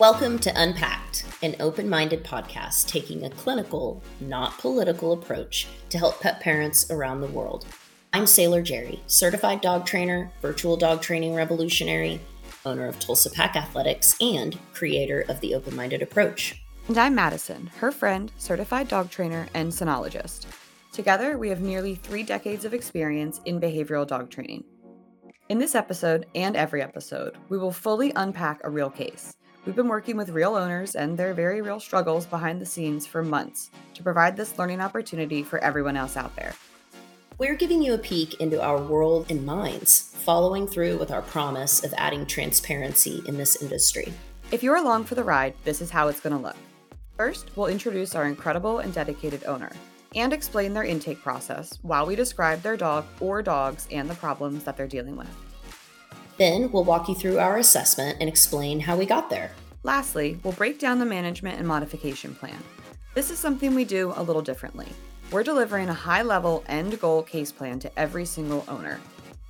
Welcome to Unpacked, an open minded podcast taking a clinical, not political approach to help pet parents around the world. I'm Sailor Jerri, certified dog trainer, virtual dog training revolutionary, owner of Tulsa Pack Athletics, and creator of the open minded approach. And I'm Mattison, her friend, certified dog trainer, and sonologist. Together, we have nearly three decades of experience in behavioral dog training. In this episode and every episode, we will fully unpack a real case. We've been working with real owners and their very real struggles behind the scenes for months to provide this learning opportunity for everyone else out there. We're giving you a peek into our world and minds, following through with our promise of adding transparency in this industry. If you're along for the ride, this is how it's going to look. First, we'll introduce our incredible and dedicated owner and explain their intake process while we describe their dog or dogs and the problems that they're dealing with. Then we'll walk you through our assessment and explain how we got there. Lastly, we'll break down the management and modification plan. This is something we do a little differently. We're delivering a high level end goal case plan to every single owner.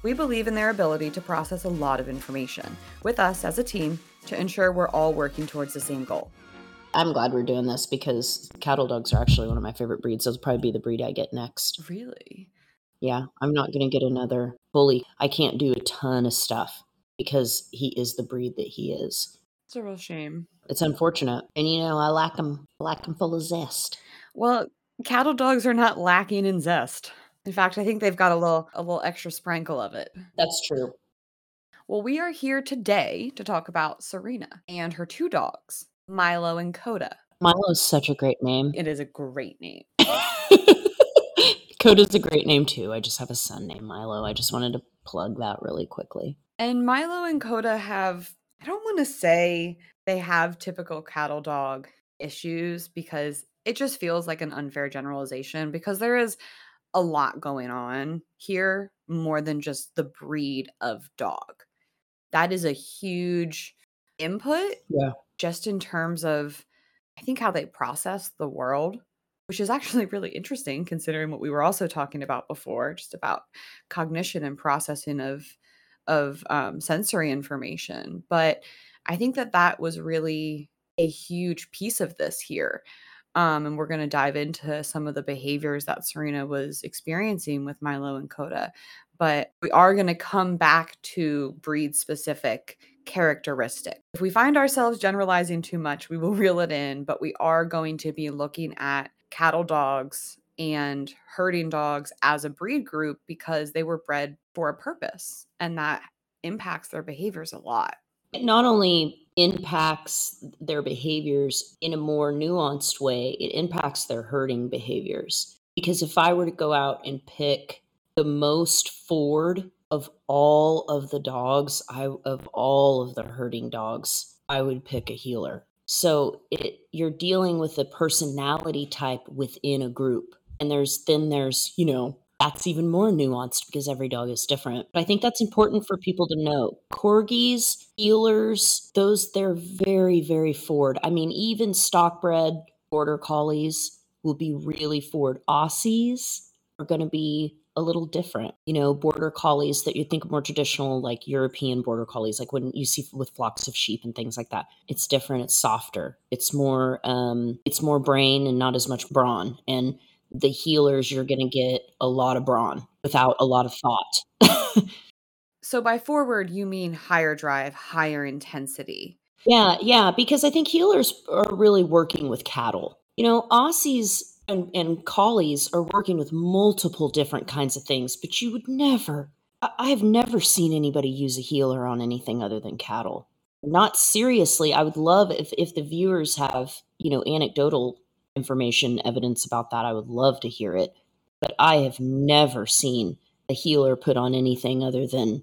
We believe in their ability to process a lot of information with us as a team to ensure we're all working towards the same goal. I'm glad we're doing this because cattle dogs are actually one of my favorite breeds. They'll probably be the breed I get next. Really? Yeah, I'm not going to get another bully. I can't do a ton of stuff because he is the breed that he is. It's a real shame. It's unfortunate. And you know, I lack him, lack him full of zest. Well, cattle dogs are not lacking in zest. In fact, I think they've got a little a little extra sprinkle of it. That's true. Well, we are here today to talk about Serena and her two dogs, Milo and Coda. Milo is such a great name. It is a great name. Coda's a great name too. I just have a son named Milo. I just wanted to plug that really quickly. And Milo and Coda have, I don't want to say they have typical cattle dog issues because it just feels like an unfair generalization because there is a lot going on here more than just the breed of dog. That is a huge input. Yeah. Just in terms of, I think, how they process the world which is actually really interesting considering what we were also talking about before, just about cognition and processing of of um, sensory information. But I think that that was really a huge piece of this here. Um, and we're going to dive into some of the behaviors that Serena was experiencing with Milo and Coda. But we are going to come back to breed specific characteristic. If we find ourselves generalizing too much, we will reel it in, but we are going to be looking at cattle dogs and herding dogs as a breed group because they were bred for a purpose and that impacts their behaviors a lot. It not only impacts their behaviors in a more nuanced way, it impacts their herding behaviors. Because if I were to go out and pick the most forward of all of the dogs, I of all of the herding dogs, I would pick a heeler. So it, you're dealing with a personality type within a group. And there's then there's, you know, that's even more nuanced because every dog is different. But I think that's important for people to know. Corgis, heelers, those they're very, very forward. I mean, even stockbred border collies will be really forward. Aussies are going to be a little different. You know, border collies that you think more traditional, like European border collies, like when you see with flocks of sheep and things like that. It's different. It's softer. It's more. Um, it's more brain and not as much brawn. And the heelers, you're going to get a lot of brawn without a lot of thought. so by forward, you mean higher drive, higher intensity. Yeah, yeah, because I think heelers are really working with cattle. You know, Aussies and, and collies are working with multiple different kinds of things, but you would never, I have never seen anybody use a heeler on anything other than cattle. Not seriously. I would love if, if the viewers have, you know, anecdotal information, evidence about that. I would love to hear it. But I have never seen a heeler put on anything other than,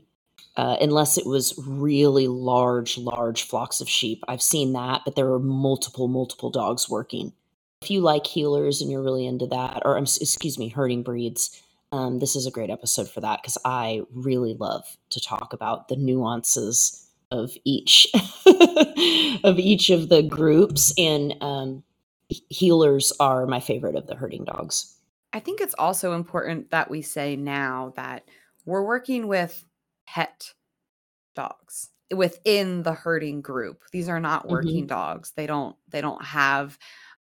uh, unless it was really large, large flocks of sheep. I've seen that, but there were multiple, multiple dogs working if you like heelers and you're really into that, or excuse me, herding breeds, um, this is a great episode for that because I really love to talk about the nuances of each of each of the groups, and um, heelers are my favorite of the herding dogs. I think it's also important that we say now that we're working with pet dogs within the herding group. These are not Mhm. working dogs. They don't they don't have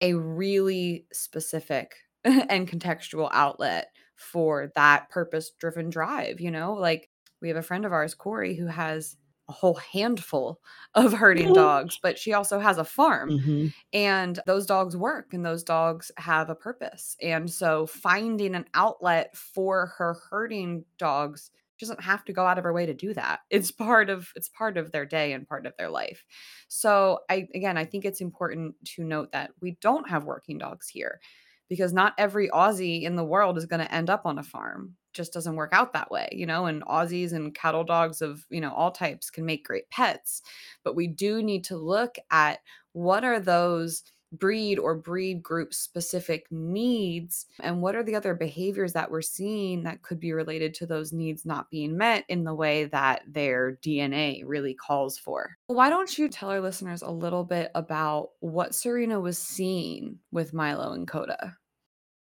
a really specific and contextual outlet for that purpose-driven drive, you know? Like we have a friend of ours, Corey, who has a whole handful of herding dogs, but she also has a farm Mhm. and those dogs work and those dogs have a purpose. And so finding an outlet for her herding dogs doesn't have to go out of her way to do that. It's part of it's part of their day and part of their life. So I again, I think it's important to note that we don't have working dogs here because not every Aussie in the world is going to end up on a farm. Just doesn't work out that way, you know, and Aussies and cattle dogs of, you know, all types can make great pets. But we do need to look at what are those breed or breed group specific needs and what are the other behaviors that we're seeing that could be related to those needs not being met in the way that their DNA really calls for. Why don't you tell our listeners a little bit about what Serena was seeing with Milo and Coda?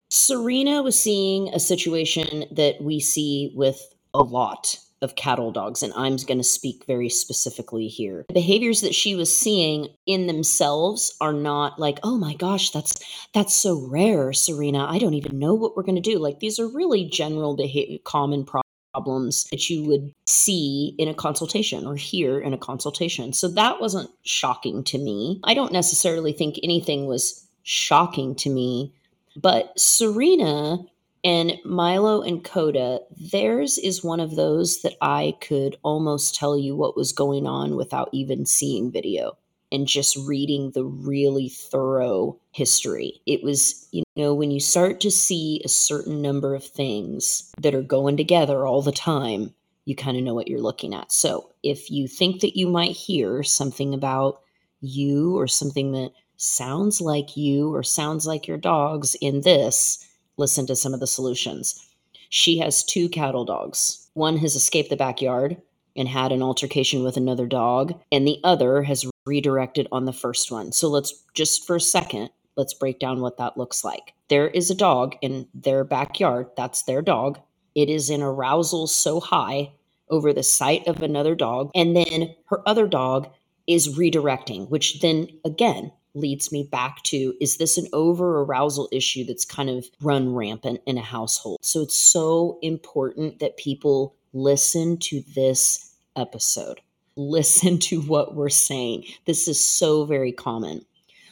Serena was seeing a situation that we see with a lot of cattle dogs, and I'm going to speak very specifically here. The behaviors that she was seeing in themselves are not like, oh my gosh, that's that's so rare, Serena. I don't even know what we're going to do. Like these are really general behavior, common problems that you would see in a consultation or hear in a consultation. So that wasn't shocking to me. I don't necessarily think anything was shocking to me, but Serena and Milo and Coda, theirs is one of those that I could almost tell you what was going on without even seeing video and just reading the really thorough history. It was, you know, when you start to see a certain number of things that are going together all the time, you kind of know what you're looking at. So if you think that you might hear something about you or something that sounds like you or sounds like your dogs in this, listen to some of the solutions. She has two cattle dogs. One has escaped the backyard and had an altercation with another dog, and the other has redirected on the first one. So let's just for a second, let's break down what that looks like. There is a dog in their backyard. That's their dog. It is in arousal so high over the sight of another dog. And then her other dog is redirecting, which then again leads me back to is this an over arousal issue that's kind of run rampant in a household? So it's so important that people listen to this episode. Listen to what we're saying. This is so very common.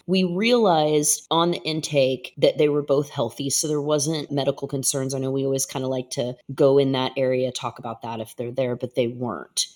We realized on the intake that they were both healthy, so there wasn't medical concerns. I know we always kind of like to go in that area, talk about that if they're there, but they weren't.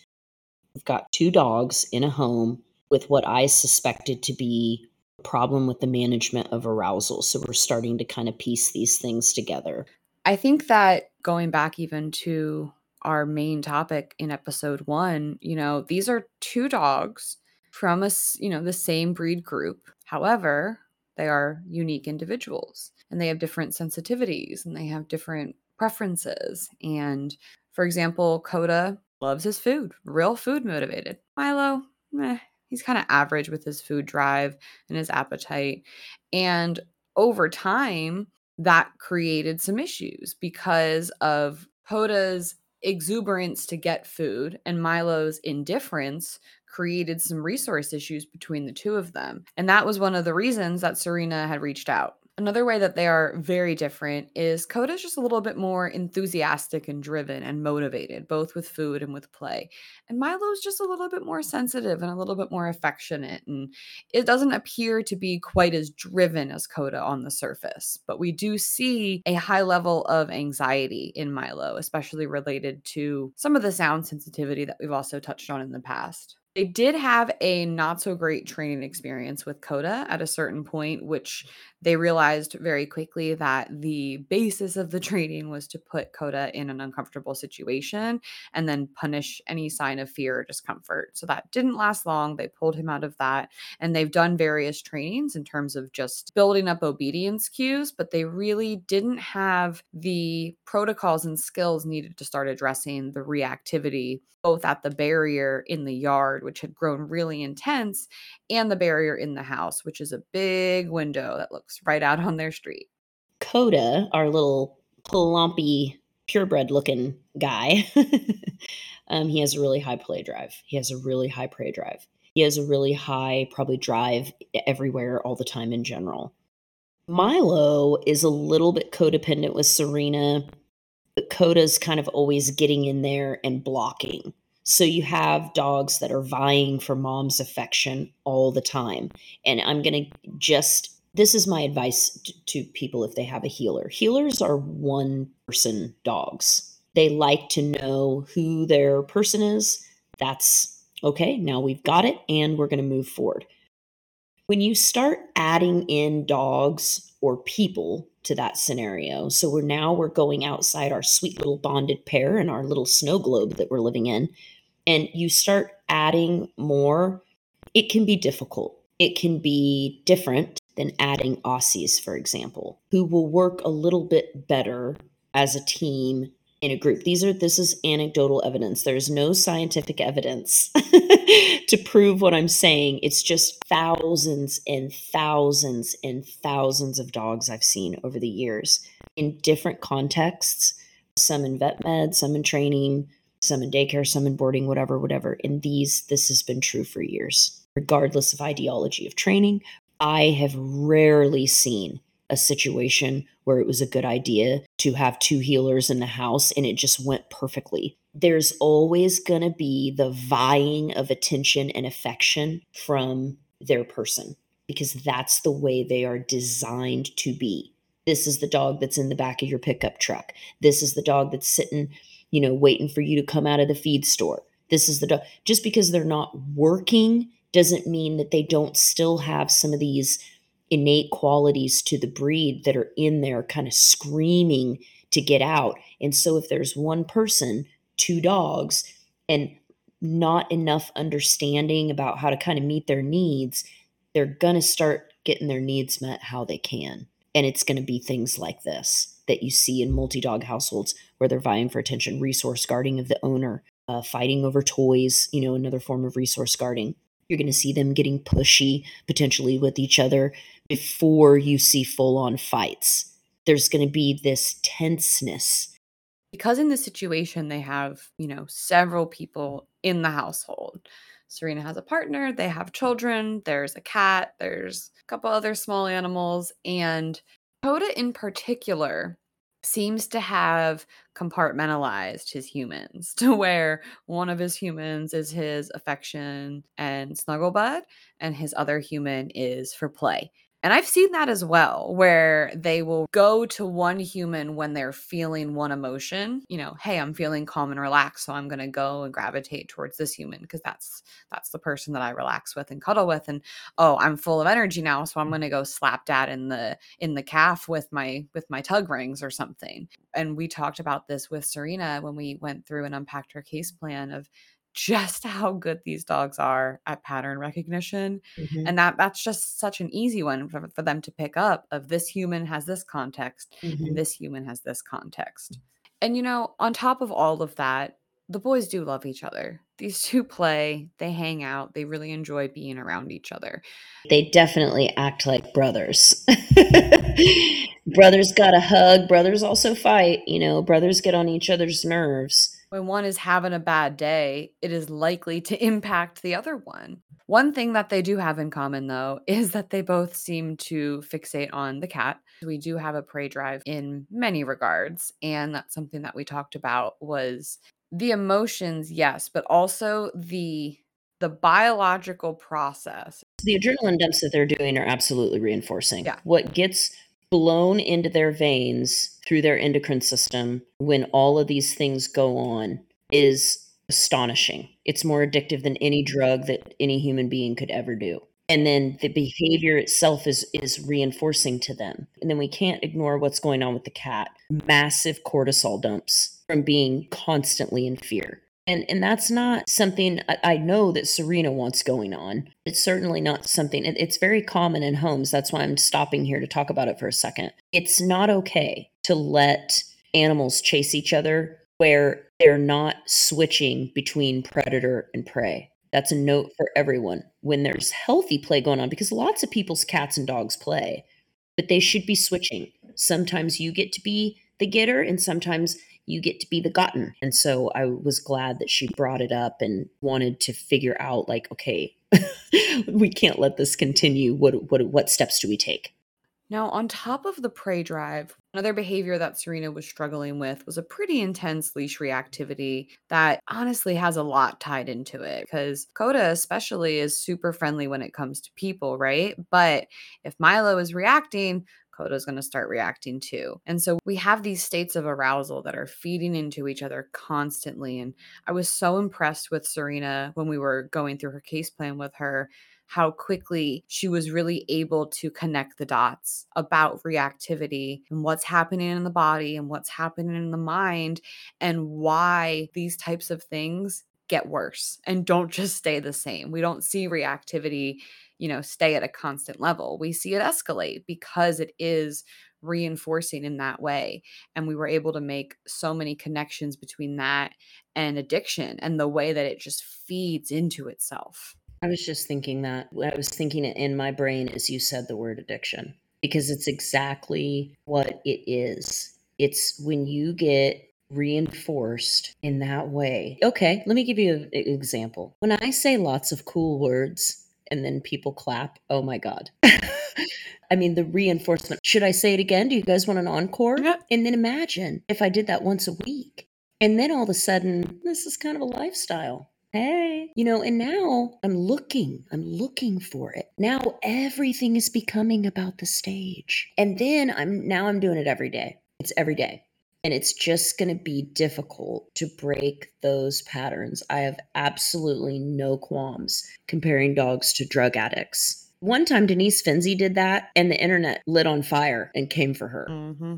We've got two dogs in a home with what I suspected to be problem with the management of arousal. So we're starting to kind of piece these things together. I think that going back even to our main topic in episode 1, you know, these are two dogs from a, you know, the same breed group. However, they are unique individuals and they have different sensitivities and they have different preferences. And for example, Coda loves his food, real food motivated. Milo, meh, he's kind of average with his food drive and his appetite. And over time, that created some issues because of Coda's exuberance to get food and Milo's indifference created some resource issues between the two of them. And that was one of the reasons that Serena had reached out. Another way that they are very different is Coda is just a little bit more enthusiastic and driven and motivated, both with food and with play. And Milo's just a little bit more sensitive and a little bit more affectionate. And it doesn't appear to be quite as driven as Coda on the surface. But we do see a high level of anxiety in Milo, especially related to some of the sound sensitivity that we've also touched on in the past. They did have a not so great training experience with Coda at a certain point, which they realized very quickly that the basis of the training was to put Coda in an uncomfortable situation and then punish any sign of fear or discomfort. So that didn't last long. They pulled him out of that. And they've done various trainings in terms of just building up obedience cues, but they really didn't have the protocols and skills needed to start addressing the reactivity, both at the barrier in the yard, which had grown really intense, and the barrier in the house, which is a big window that looks right out on their street. Coda, our little plumpy purebred looking guy. um, he has a really high play drive. He has a really high prey drive. He has a really high, probably drive everywhere all the time in general. Milo is a little bit codependent with Serena, but Coda's kind of always getting in there and blocking. So you have dogs that are vying for mom's affection all the time. And I'm going to just this is my advice to people if they have a heeler. Heelers are one person dogs. They like to know who their person is. That's okay. Now we've got it and we're going to move forward. When you start adding in dogs or people to that scenario, so we're now we're going outside our sweet little bonded pair and our little snow globe that we're living in, and you start adding more, it can be difficult. It can be different than adding Aussies, for example, who will work a little bit better as a team in a group. These are this is anecdotal evidence. There's no scientific evidence to prove what I'm saying. It's just thousands and thousands and thousands of dogs I've seen over the years in different contexts, some in vet med, some in training, some in daycare, some in boarding, whatever, whatever. In these, this has been true for years, regardless of ideology of training. I have rarely seen a situation where it was a good idea to have two heelers in the house and it just went perfectly. There's always going to be the vying of attention and affection from their person because that's the way they are designed to be. This is the dog that's in the back of your pickup truck. This is the dog that's sitting, you know, waiting for you to come out of the feed store. This is the dog. Just because they're not working doesn't mean that they don't still have some of these innate qualities to the breed that are in there kind of screaming to get out. And so if there's one person, two dogs, and not enough understanding about how to kind of meet their needs, they're going to start getting their needs met how they can. And it's going to be things like this that you see in multi dog households where they're vying for attention, resource guarding of the owner, uh, fighting over toys, you know, another form of resource guarding. You're going to see them getting pushy potentially with each other before you see full on fights. There's going to be this tenseness. Because in this situation, they have, you know, several people in the household. Serena has a partner, they have children, there's a cat, there's a couple other small animals. And Coda in particular seems to have compartmentalized his humans to where one of his humans is his affection and snuggle bud and his other human is for play and I've seen that as well, where they will go to one human when they're feeling one emotion. You know, hey, I'm feeling calm and relaxed, so I'm going to go and gravitate towards this human because that's that's the person that I relax with and cuddle with. And oh, I'm full of energy now, so I'm going to go slap dad in the in the calf with my with my tug rings or something. And we talked about this with Serena when we went through and unpacked her case plan of just how good these dogs are at pattern recognition mm-hmm. and that that's just such an easy one for, for them to pick up of this human has this context mm-hmm. and this human has this context. And you know on top of all of that the boys do love each other. These two play they hang out they really enjoy being around each other. They definitely act like brothers. Brothers got a hug brothers also fight you know brothers get on each other's nerves when one is having a bad day, it is likely to impact the other one. One thing that they do have in common, though, is that they both seem to fixate on the cat. We do have a prey drive in many regards, and that's something that we talked about was the emotions, yes, but also the the biological process. The adrenaline dumps that they're doing are absolutely reinforcing. Yeah. What gets blown into their veins through their endocrine system when all of these things go on is astonishing. It's more addictive than any drug that any human being could ever do. And then the behavior itself is is reinforcing to them. And then we can't ignore what's going on with the cat. Massive cortisol dumps from being constantly in fear. And and that's not something I, know that Serena wants going on. It's certainly not something. it's very common in homes. That's why I'm stopping here to talk about it for a second. It's not okay to let animals chase each other where they're not switching between predator and prey. That's a note for everyone. When there's healthy play going on, because lots of people's cats and dogs play, but they should be switching. Sometimes you get to be the getter, and sometimes you get to be the gotten. And so I was glad that she brought it up and wanted to figure out like, okay, we can't let this continue. What what what steps do we take? Now, on top of the prey drive, another behavior that Serena was struggling with was a pretty intense leash reactivity that honestly has a lot tied into it because Coda, especially, is super friendly when it comes to people, right? But if Milo is reacting, Coda's going to start reacting too. And so we have these states of arousal that are feeding into each other constantly. And I was so impressed with Serena when we were going through her case plan with her how quickly she was really able to connect the dots about reactivity and what's happening in the body and what's happening in the mind and why these types of things get worse and don't just stay the same. We don't see reactivity, you know, stay at a constant level. We see it escalate because it is reinforcing in that way. And we were able to make so many connections between that and addiction and the way that it just feeds into itself. I was just thinking that. I was thinking it in my brain as you said the word addiction because it's exactly what it is. It's when you get reinforced in that way. Okay, let me give you an example. When I say lots of cool words and then people clap, oh my God. I mean, the reinforcement. Should I say it again? Do you guys want an encore? Yeah. And then imagine if I did that once a week. And then all of a sudden, this is kind of a lifestyle hey you know and now i'm looking i'm looking for it now everything is becoming about the stage and then i'm now i'm doing it every day it's every day and it's just going to be difficult to break those patterns i have absolutely no qualms comparing dogs to drug addicts one time Denise Fenzi did that and the internet lit on fire and came for her Mm-hmm.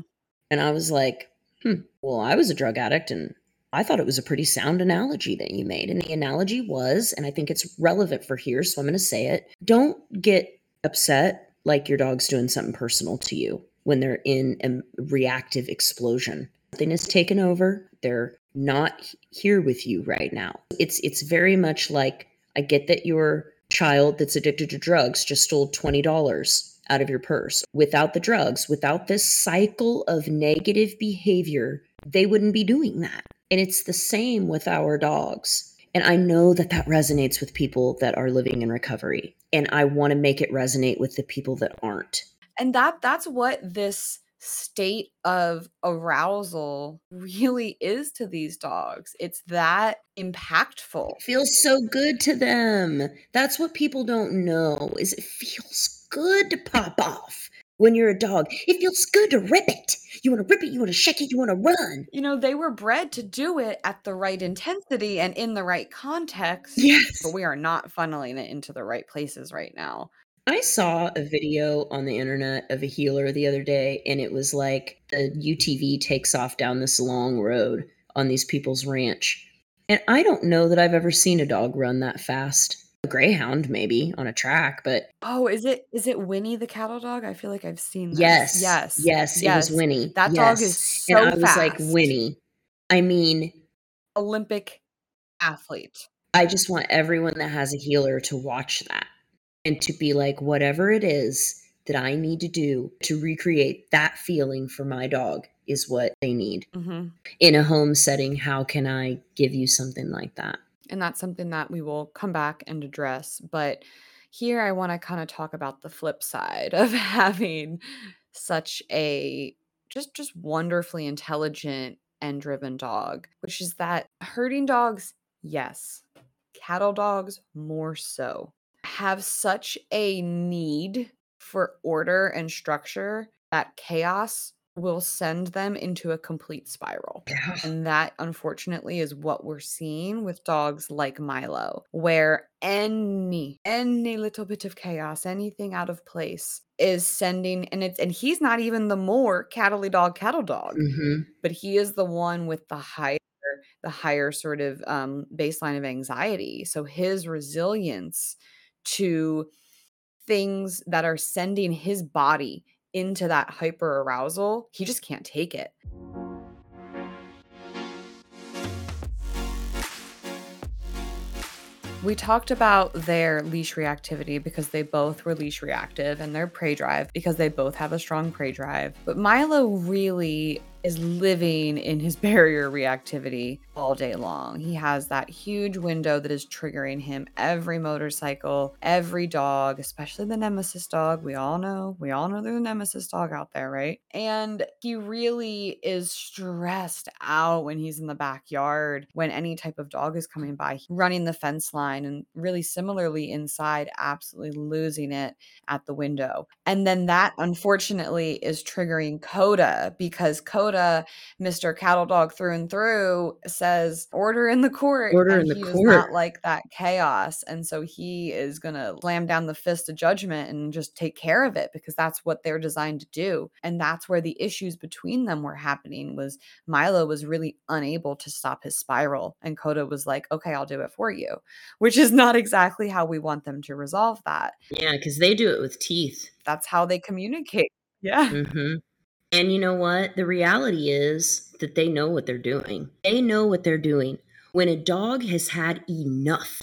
and i was like hmm well i was a drug addict and I thought it was a pretty sound analogy that you made. And the analogy was, and I think it's relevant for here, so I'm going to say it don't get upset like your dog's doing something personal to you when they're in a reactive explosion. Something is taken over. They're not here with you right now. It's it's very much like I get that your child that's addicted to drugs just stole $20 out of your purse. Without the drugs, without this cycle of negative behavior, they wouldn't be doing that. And it's the same with our dogs. And I know that that resonates with people that are living in recovery. And I want to make it resonate with the people that aren't. And that that's what this state of arousal really is to these dogs. It's that impactful. It feels so good to them. That's what people don't know is it feels good to pop off when you're a dog. It feels good to rip it. You want to rip it, you want to shake it, you want to run. You know, they were bred to do it at the right intensity and in the right context. Yes. But we are not funneling it into the right places right now. I saw a video on the internet of a heeler the other day, and it was like the UTV takes off down this long road on these people's ranch. And I don't know that I've ever seen a dog run that fast. A greyhound, maybe, on a track, but Oh, is it is it Winni the cattle dog? I feel like I've seen this. yes. Yes. Yes, it was Winni. That dog is so And I was like. Winni. I mean, Olympic athlete. I just want everyone that has a heeler to watch that and to be like, whatever it is that I need to do to recreate that feeling for my dog is what they need. hmm In a home setting, how can I give you something like that? And that's something that we will come back and address. But here I want to kind of talk about the flip side of having such a just just wonderfully intelligent and driven dog, which is that herding dogs, yes, cattle dogs more so, have such a need for order and structure that chaos will send them into a complete spiral. And that, unfortunately, is what we're seeing with dogs like Milo, where any any little bit of chaos, anything out of place, is sending, and it's and he's not even the more cattle dog cattle dog, hmm but he is the one with the higher the higher sort of um, baseline of anxiety. So his resilience to things that are sending his body into that hyper arousal, he just can't take it. We talked about their leash reactivity because they both were leash reactive and their prey drive because they both have a strong prey drive. But Milo really is living in his barrier reactivity all day long. He has that huge window that is triggering him every motorcycle, every dog, especially the nemesis dog. We all know, we all know there's a nemesis dog out there, right? And he really is stressed out when he's in the backyard, when any type of dog is coming by, running the fence line, and really similarly inside, absolutely losing it at the window. And then that unfortunately is triggering Coda because Coda, Mr. Cattle Dog through and through, says order in the court. Order in the he court. not like that chaos. And so he is gonna slam down the fist of judgment and just take care of it because that's what they're designed to do. And that's where the issues between them were happening was Milo was really unable to stop his spiral. And Coda was like, okay, I'll do it for you, which is not exactly how we want them to resolve that. Yeah, because they do it with teeth. That's how they communicate. Yeah. hmm And you know what? The reality is that they know what they're doing. They know what they're doing. When a dog has had enough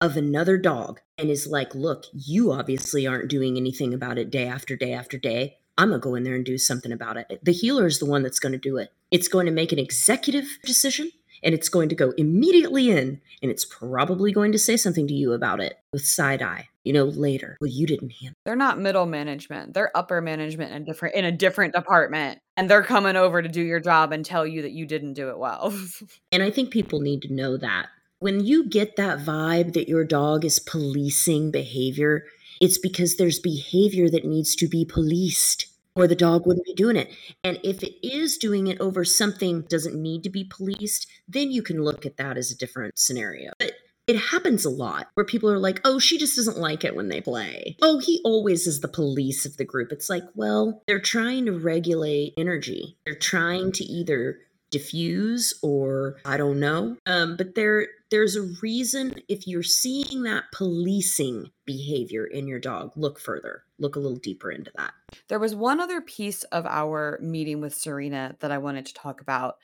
of another dog and is like, look, you obviously aren't doing anything about it day after day after day. I'm going to go in there and do something about it. The heeler is the one that's going to do it. It's going to make an executive decision and it's going to go immediately in and it's probably going to say something to you about it with side eye, you know, later. Well, you didn't handle They're not middle management. They're upper management in a different in a different department. And they're coming over to do your job and tell you that you didn't do it well. And I think people need to know that. When you get that vibe that your dog is policing behavior, it's because there's behavior that needs to be policed or the dog wouldn't be doing it. And if it is doing it over something doesn't need to be policed, then you can look at that as a different scenario. But it happens a lot where people are like, oh, she just doesn't like it when they play. Oh, he always is the police of the group. It's like, well, they're trying to regulate energy. They're trying to either diffuse or I don't know. Um, but there there's a reason if you're seeing that policing behavior in your dog, look further. Look a little deeper into that. There was one other piece of our meeting with Serena that I wanted to talk about,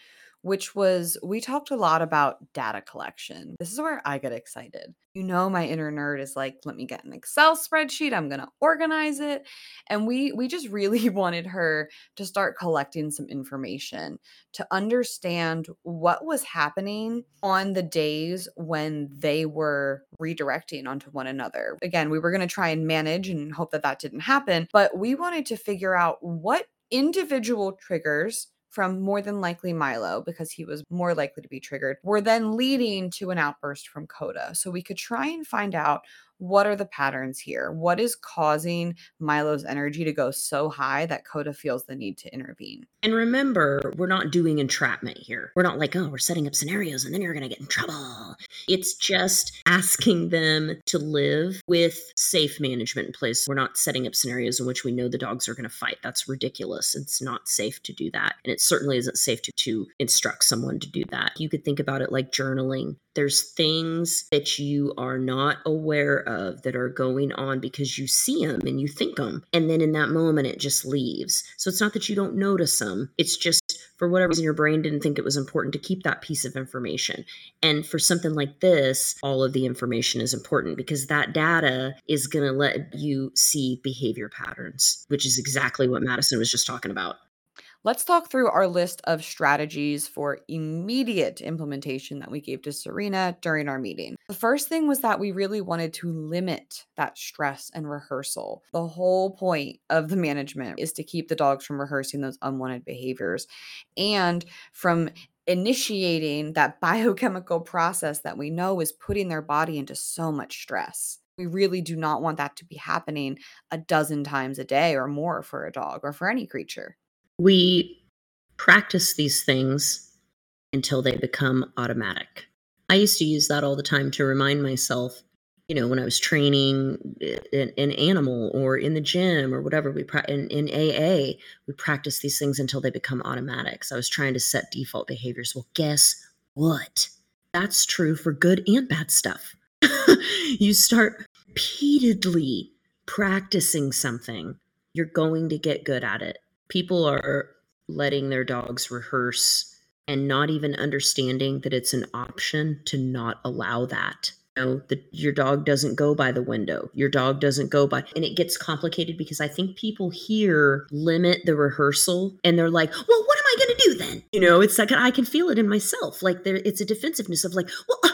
which was we talked a lot about data collection. This is where I get excited. You know my inner nerd is like, let me get an Excel spreadsheet, I'm going to organize it. And we we just really wanted her to start collecting some information to understand what was happening on the days when they were redirecting onto one another. Again, we were going to try and manage and hope that that didn't happen, but we wanted to figure out what individual triggers from more than likely Milo, because he was more likely to be triggered, were then leading to an outburst from Coda. So we could try and find out what are the patterns here? What is causing Milo's energy to go so high that Coda feels the need to intervene? And remember, we're not doing entrapment here. We're not like, oh, we're setting up scenarios and then you're going to get in trouble. It's just asking them to live with safe management in place. We're not setting up scenarios in which we know the dogs are going to fight. That's ridiculous. It's not safe to do that. And it certainly isn't safe to, to instruct someone to do that. You could think about it like journaling. There's things that you are not aware of that are going on because you see them and you think them. And then in that moment, it just leaves. So it's not that you don't notice them, it's just for whatever reason, your brain didn't think it was important to keep that piece of information. And for something like this, all of the information is important because that data is going to let you see behavior patterns, which is exactly what Mattison was just talking about. Let's talk through our list of strategies for immediate implementation that we gave to Serena during our meeting. The first thing was that we really wanted to limit that stress and rehearsal. The whole point of the management is to keep the dogs from rehearsing those unwanted behaviors and from initiating that biochemical process that we know is putting their body into so much stress. We really do not want that to be happening a dozen times a day or more for a dog or for any creature we practice these things until they become automatic. I used to use that all the time to remind myself, you know, when I was training uh, an, an animal or in the gym or whatever, we pra- in, in AA, we practice these things until they become automatic. So I was trying to set default behaviors. Well, guess what? That's true for good and bad stuff. you start repeatedly practicing something, you're going to get good at it people are letting their dogs rehearse and not even understanding that it's an option to not allow that. You know, the, your dog doesn't go by the window. Your dog doesn't go by, and it gets complicated because I think people here limit the rehearsal and they're like, well, what am I going to do then? You know, it's like I can feel it in myself. Like there, it's a defensiveness of like, well,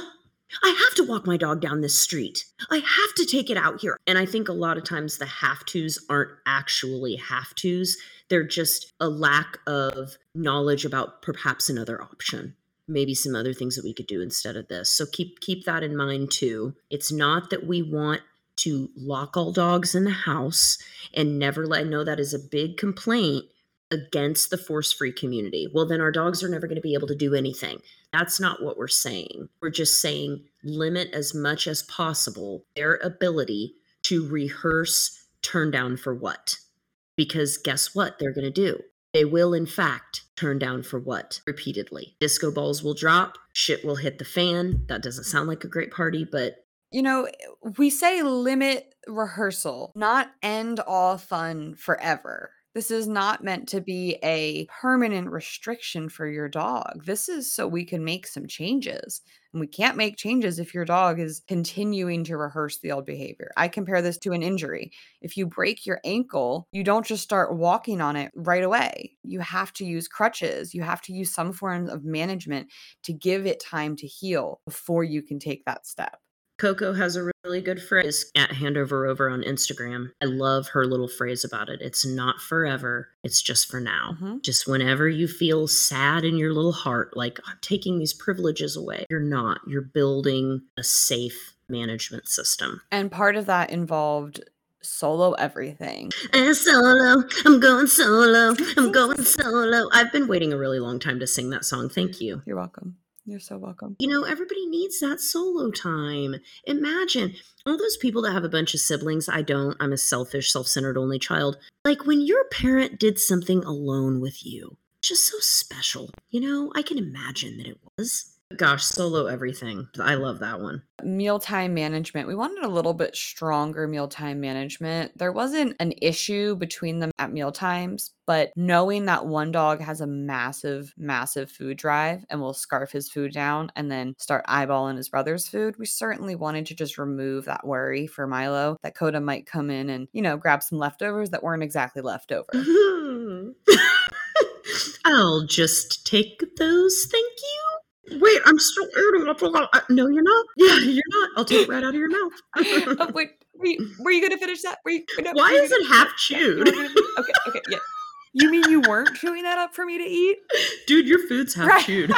I have to walk my dog down this street. I have to take it out here. And I think a lot of times the have tos aren't actually have tos. They're just a lack of knowledge about perhaps another option. Maybe some other things that we could do instead of this. So keep keep that in mind too. It's not that we want to lock all dogs in the house and never let know that is a big complaint against the force free community. Well, then our dogs are never going to be able to do anything. That's not what we're saying. We're just saying limit as much as possible their ability to rehearse turn down for what. Because guess what they're going to do? They will, in fact, turn down for what repeatedly. Disco balls will drop, shit will hit the fan. That doesn't sound like a great party, but. You know, we say limit rehearsal, not end all fun forever this is not meant to be a permanent restriction for your dog. This is so we can make some changes. And we can't make changes if your dog is continuing to rehearse the old behavior. I compare this to an injury. If you break your ankle, you don't just start walking on it right away. You have to use crutches, you have to use some forms of management to give it time to heal before you can take that step. Coco has a really good phrase at Handover Over on Instagram. I love her little phrase about it. It's not forever, it's just for now. Mm-hmm. Just whenever you feel sad in your little heart, like I'm taking these privileges away, you're not. You're building a safe management system. And part of that involved solo everything. And solo, I'm going solo, I'm going solo. I've been waiting a really long time to sing that song. Thank you. You're welcome. You're so welcome. You know, everybody needs that solo time. Imagine all those people that have a bunch of siblings. I don't. I'm a selfish, self centered only child. Like when your parent did something alone with you, just so special. You know, I can imagine that it was. Gosh, solo everything. I love that one. Mealtime management. We wanted a little bit stronger mealtime management. There wasn't an issue between them at meal times, but knowing that one dog has a massive, massive food drive and will scarf his food down and then start eyeballing his brother's food, we certainly wanted to just remove that worry for Milo that Coda might come in and, you know, grab some leftovers that weren't exactly leftover. I'll just take those, thank you. Wait, I'm still eating. Uh, no, you're not. Yeah, you're not. I'll take it right out of your mouth. oh, wait, were you, were you going to finish that? Were you, no, Why is it half chewed? okay, okay, yeah. You mean you weren't chewing that up for me to eat? Dude, your food's half right. chewed.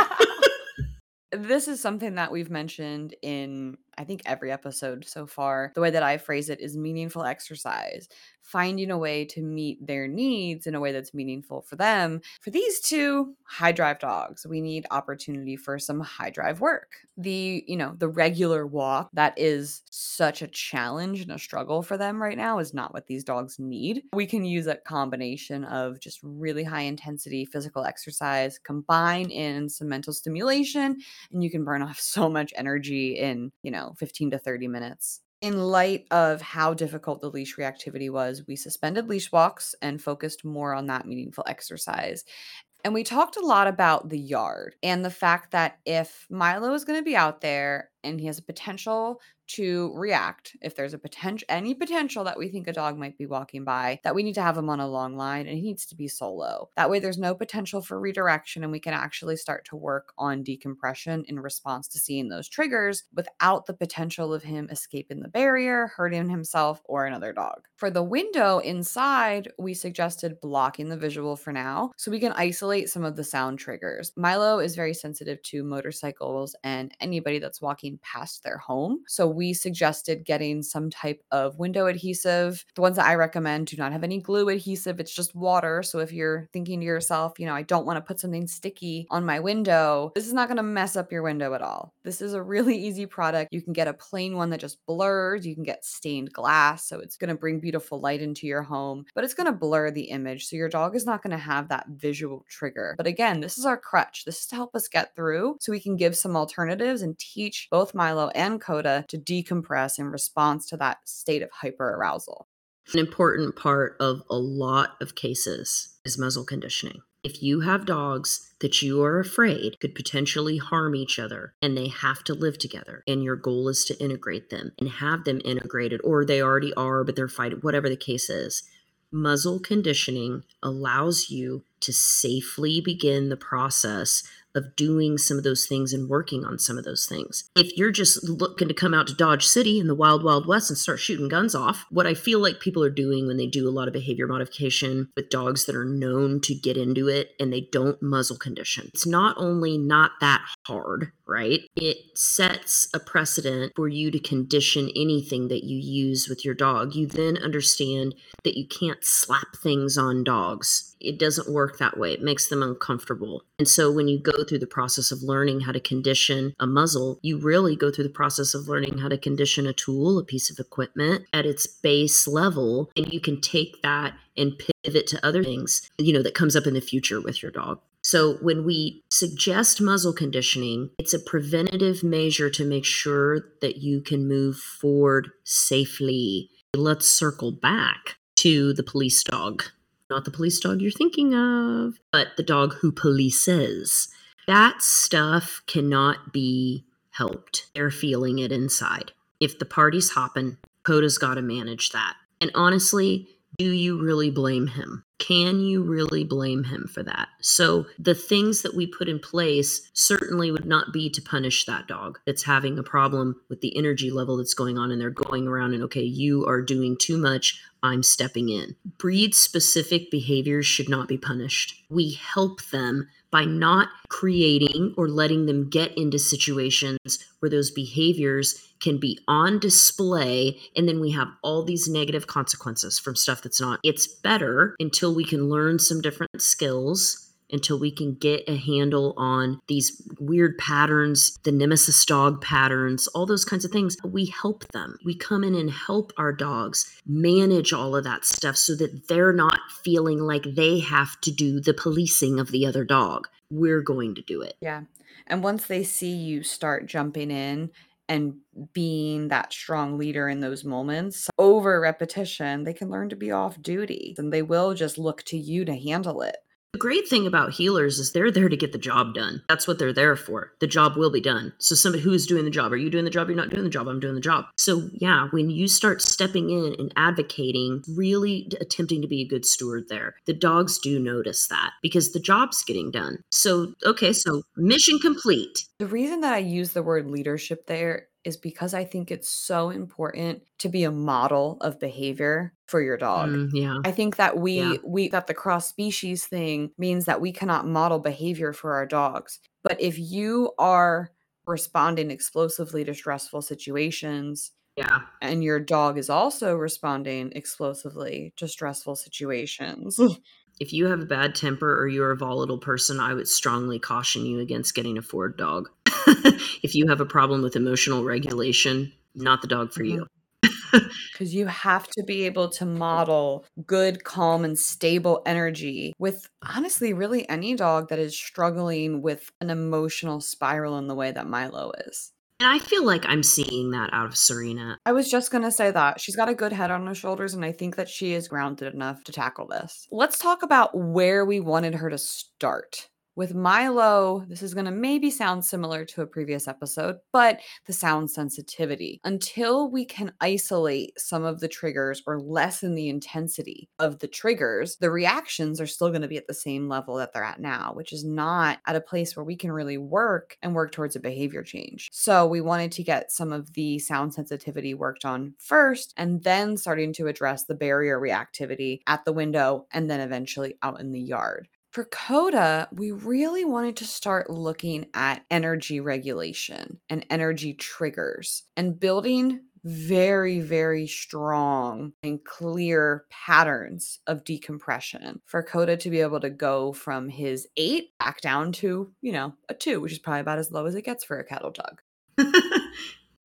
this is something that we've mentioned in I think every episode so far. The way that I phrase it is meaningful exercise, finding a way to meet their needs in a way that's meaningful for them. For these two high drive dogs, we need opportunity for some high drive work. The, you know, the regular walk that is such a challenge and a struggle for them right now is not what these dogs need. We can use a combination of just really high intensity physical exercise, combine in some mental stimulation, and you can burn off so much energy in, you know, 15 to 30 minutes. In light of how difficult the leash reactivity was, we suspended leash walks and focused more on that meaningful exercise. And we talked a lot about the yard and the fact that if Milo is going to be out there and he has a potential to react if there's a potential any potential that we think a dog might be walking by that we need to have him on a long line and he needs to be solo. That way there's no potential for redirection and we can actually start to work on decompression in response to seeing those triggers without the potential of him escaping the barrier hurting himself or another dog. For the window inside we suggested blocking the visual for now so we can isolate some of the sound triggers. Milo is very sensitive to motorcycles and anybody that's walking past their home so we suggested getting some type of window adhesive. The ones that I recommend do not have any glue adhesive, it's just water. So if you're thinking to yourself, you know, I don't want to put something sticky on my window, this is not going to mess up your window at all. This is a really easy product. You can get a plain one that just blurs, you can get stained glass. So it's going to bring beautiful light into your home, but it's going to blur the image. So your dog is not going to have that visual trigger. But again, this is our crutch. This is to help us get through so we can give some alternatives and teach both Milo and Coda to decompress in response to that state of hyperarousal. An important part of a lot of cases is muzzle conditioning. If you have dogs that you are afraid could potentially harm each other and they have to live together, and your goal is to integrate them and have them integrated, or they already are, but they're fighting, whatever the case is, muzzle conditioning allows you to safely begin the process of doing some of those things and working on some of those things. If you're just looking to come out to Dodge City in the wild, wild west and start shooting guns off, what I feel like people are doing when they do a lot of behavior modification with dogs that are known to get into it and they don't muzzle condition, it's not only not that hard, right? It sets a precedent for you to condition anything that you use with your dog. You then understand that you can't slap things on dogs it doesn't work that way. It makes them uncomfortable. And so when you go through the process of learning how to condition a muzzle, you really go through the process of learning how to condition a tool, a piece of equipment at its base level. And you can take that and pivot to other things, you know, that comes up in the future with your dog. So, when we suggest muzzle conditioning, it's a preventative measure to make sure that you can move forward safely. Let's circle back to the police dog not the police dog you're thinking of, but the dog who polices. That stuff cannot be helped. They're feeling it inside. If the party's hopping, Coda's got to manage that. And honestly, do you really blame him? Can you really blame him for that? So, the things that we put in place certainly would not be to punish that dog that's having a problem with the energy level that's going on, and they're going around and, okay, you are doing too much. I'm stepping in. Breed specific behaviors should not be punished. We help them by not creating or letting them get into situations where those behaviors can be on display and then we have all these negative consequences from stuff that's not. It's better until we can learn some different skills until we can get a handle on these weird patterns, the nemesis dog patterns, all those kinds of things. We help them. We come in and help our dogs manage all of that stuff so that they're not feeling like they have to do the policing of the other dog. We're going to do it. Yeah. And once they see you start jumping in and being that strong leader in those moments over repetition, they can learn to be off duty and they will just look to you to handle it. The great thing about heelers is they're there to get the job done. That's what they're there for. The job will be done. So somebody who is doing the job, are you doing the job? You're not doing the job. I'm doing the job. So yeah, when you start stepping in and advocating, really attempting to be a good steward there, the dogs do notice that because the job's getting done. So okay, so mission complete. The reason that I use the word leadership there is because I think it's so important to be a model of behavior for your dog. Mm, yeah. I think that we yeah. we that the cross species thing means that we cannot model behavior for our dogs. But if you are responding explosively to stressful situations, yeah. And your dog is also responding explosively to stressful situations. If you have a bad temper or you're a volatile person, I would strongly caution you against getting a Ford dog. if you have a problem with emotional regulation, not the dog for you. Because you have to be able to model good, calm, and stable energy with honestly, really any dog that is struggling with an emotional spiral in the way that Milo is. And I feel like I'm seeing that out of Serena. I was just going to say that. She's got a good head on her shoulders, and I think that she is grounded enough to tackle this. Let's talk about where we wanted her to start. With Milo, this is going to maybe sound similar to a previous episode, but the sound sensitivity. Until we can isolate some of the triggers or lessen the intensity of the triggers, the reactions are still going to be at the same level that they're at now, which is not at a place where we can really work and work towards a behavior change. So we wanted to get some of the sound sensitivity worked on first and then starting to address the barrier reactivity at the window and then eventually out in the yard. For CODA, we really wanted to start looking at energy regulation and energy triggers and building very, very strong and clear patterns of decompression for Coda to be able to go from his eight back down to, you know, a two, which is probably about as low as it gets for a cattle dog.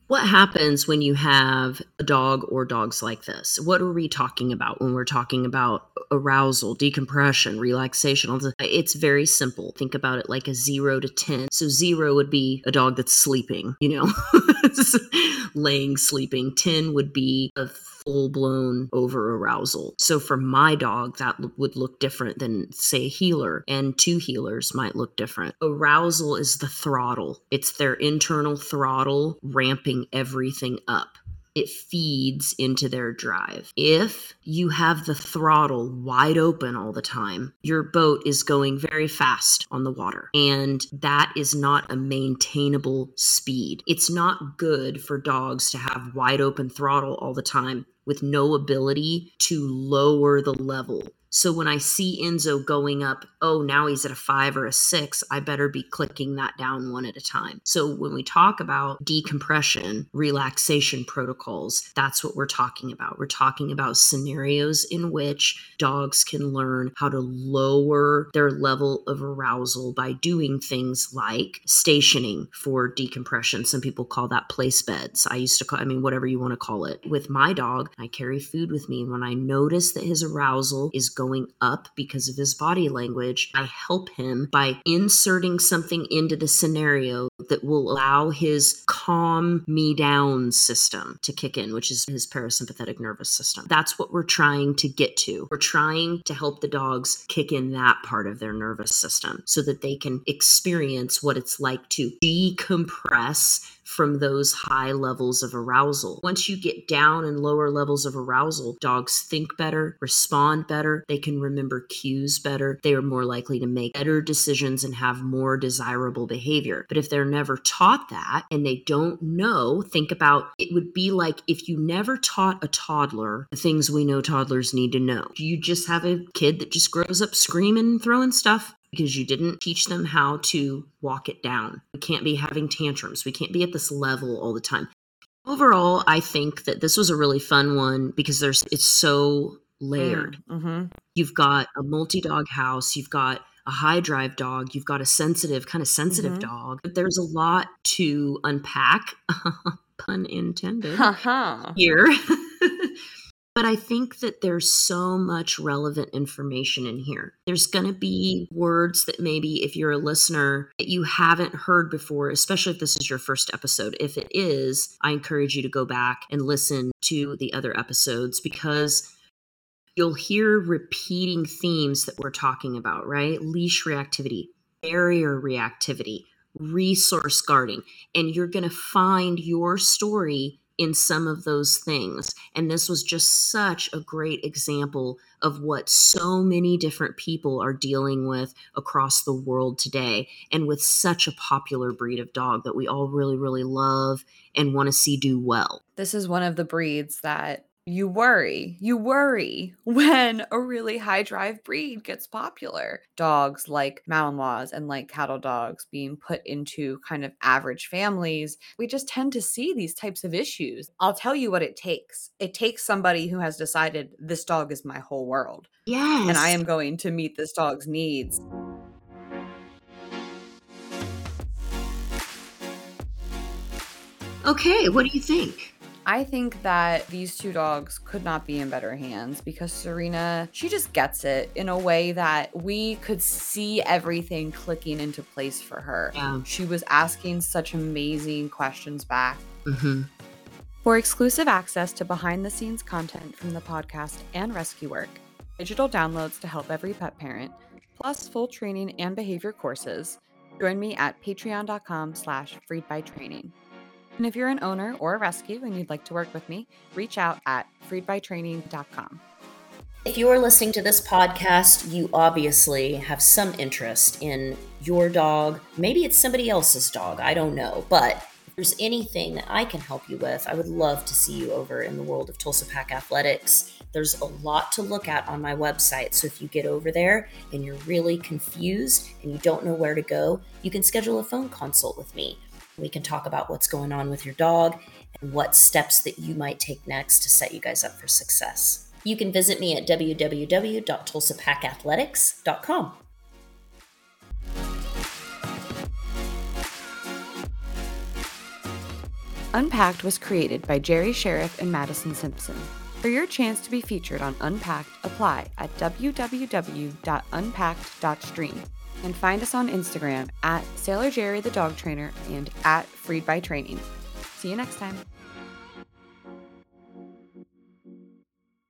what happens when you have a dog or dogs like this? What are we talking about when we're talking about arousal, decompression, relaxation. It's very simple. Think about it like a zero to 10. So, zero would be a dog that's sleeping, you know, laying, sleeping. 10 would be a full blown over arousal. So for my dog, that would look different than, say, a heeler, and two heelers might look different. Arousal is the throttle, it's their internal throttle ramping everything up it feeds into their drive. If you have the throttle wide open all the time, your boat is going very fast on the water. And that is not a maintainable speed. It's not good for dogs to have wide open throttle all the time with no ability to lower the level so when I see Enzo going up, oh, now he's at a five or a six, I better be clicking that down one at a time. So when we talk about decompression, relaxation protocols, that's what we're talking about. We're talking about scenarios in which dogs can learn how to lower their level of arousal by doing things like stationing for decompression. Some people call that place beds. I used to call, I mean, whatever you want to call it. With my dog, I carry food with me. And When I notice that his arousal is going going up because of his body language. I help him by inserting something into the scenario that will allow his calm me down system to kick in, which is his parasympathetic nervous system. That's what we're trying to get to. We're trying to help the dogs kick in that part of their nervous system so that they can experience what it's like to decompress from those high levels of arousal. Once you get down in lower levels of arousal, dogs think better, respond better, they can remember cues better, they are more likely to make better decisions and have more desirable behavior. But if they're never taught that and they don't know, think about it would be like if you never taught a toddler the things we know toddlers need to know. Do you just have a kid that just grows up screaming and throwing stuff because you didn't teach them how to walk it down. We can't be having tantrums. We can't be at this level all the time. Overall, I think that this was a really fun one because there's it's so layered. Mm, mm-hmm. You've got a multi-dog house, you've got a high drive dog, you've got a sensitive, kind of sensitive mm-hmm. dog. But there's a lot to unpack, pun intended, here. But I think that there's so much relevant information in here. There's going to be words that maybe, if you're a listener, that you haven't heard before, especially if this is your first episode. If it is, I encourage you to go back and listen to the other episodes because you'll hear repeating themes that we're talking about, right? Leash reactivity, barrier reactivity, resource guarding, and you're going to find your story in some of those things. And this was just such a great example of what so many different people are dealing with across the world today, and with such a popular breed of dog that we all really, really love and want to see do well. This is one of the breeds that you worry. You worry when a really high drive breed gets popular. Dogs like Malinois and like cattle dogs being put into kind of average families, we just tend to see these types of issues. I'll tell you what it takes it takes somebody who has decided this dog is my whole world. Yes. And I am going to meet this dog's needs. Okay, what do you think? I think that these two dogs could not be in better hands because Serena, she just gets it in a way that we could see everything clicking into place for her. Yeah. She was asking such amazing questions back. Mm-hmm. For exclusive access to behind the scenes content from the podcast and rescue work, digital downloads to help every pet parent, plus full training and behavior courses, join me at patreon.com slash freedbytraining. And if you're an owner or a rescue and you'd like to work with me, reach out at freedbytraining.com. If you are listening to this podcast, you obviously have some interest in your dog. Maybe it's somebody else's dog. I don't know. But if there's anything that I can help you with, I would love to see you over in the world of Tulsa Pack Athletics. There's a lot to look at on my website. So if you get over there and you're really confused and you don't know where to go, you can schedule a phone consult with me. We can talk about what's going on with your dog and what steps that you might take next to set you guys up for success. You can visit me at www.tulsapackathletics.com. Unpacked was created by Jerri Scherff and Mattison Simpson. For your chance to be featured on Unpacked, apply at www.unpacked.stream and find us on Instagram at Sailor Jerri the Dog Trainer and at Freed by Training. See you next time.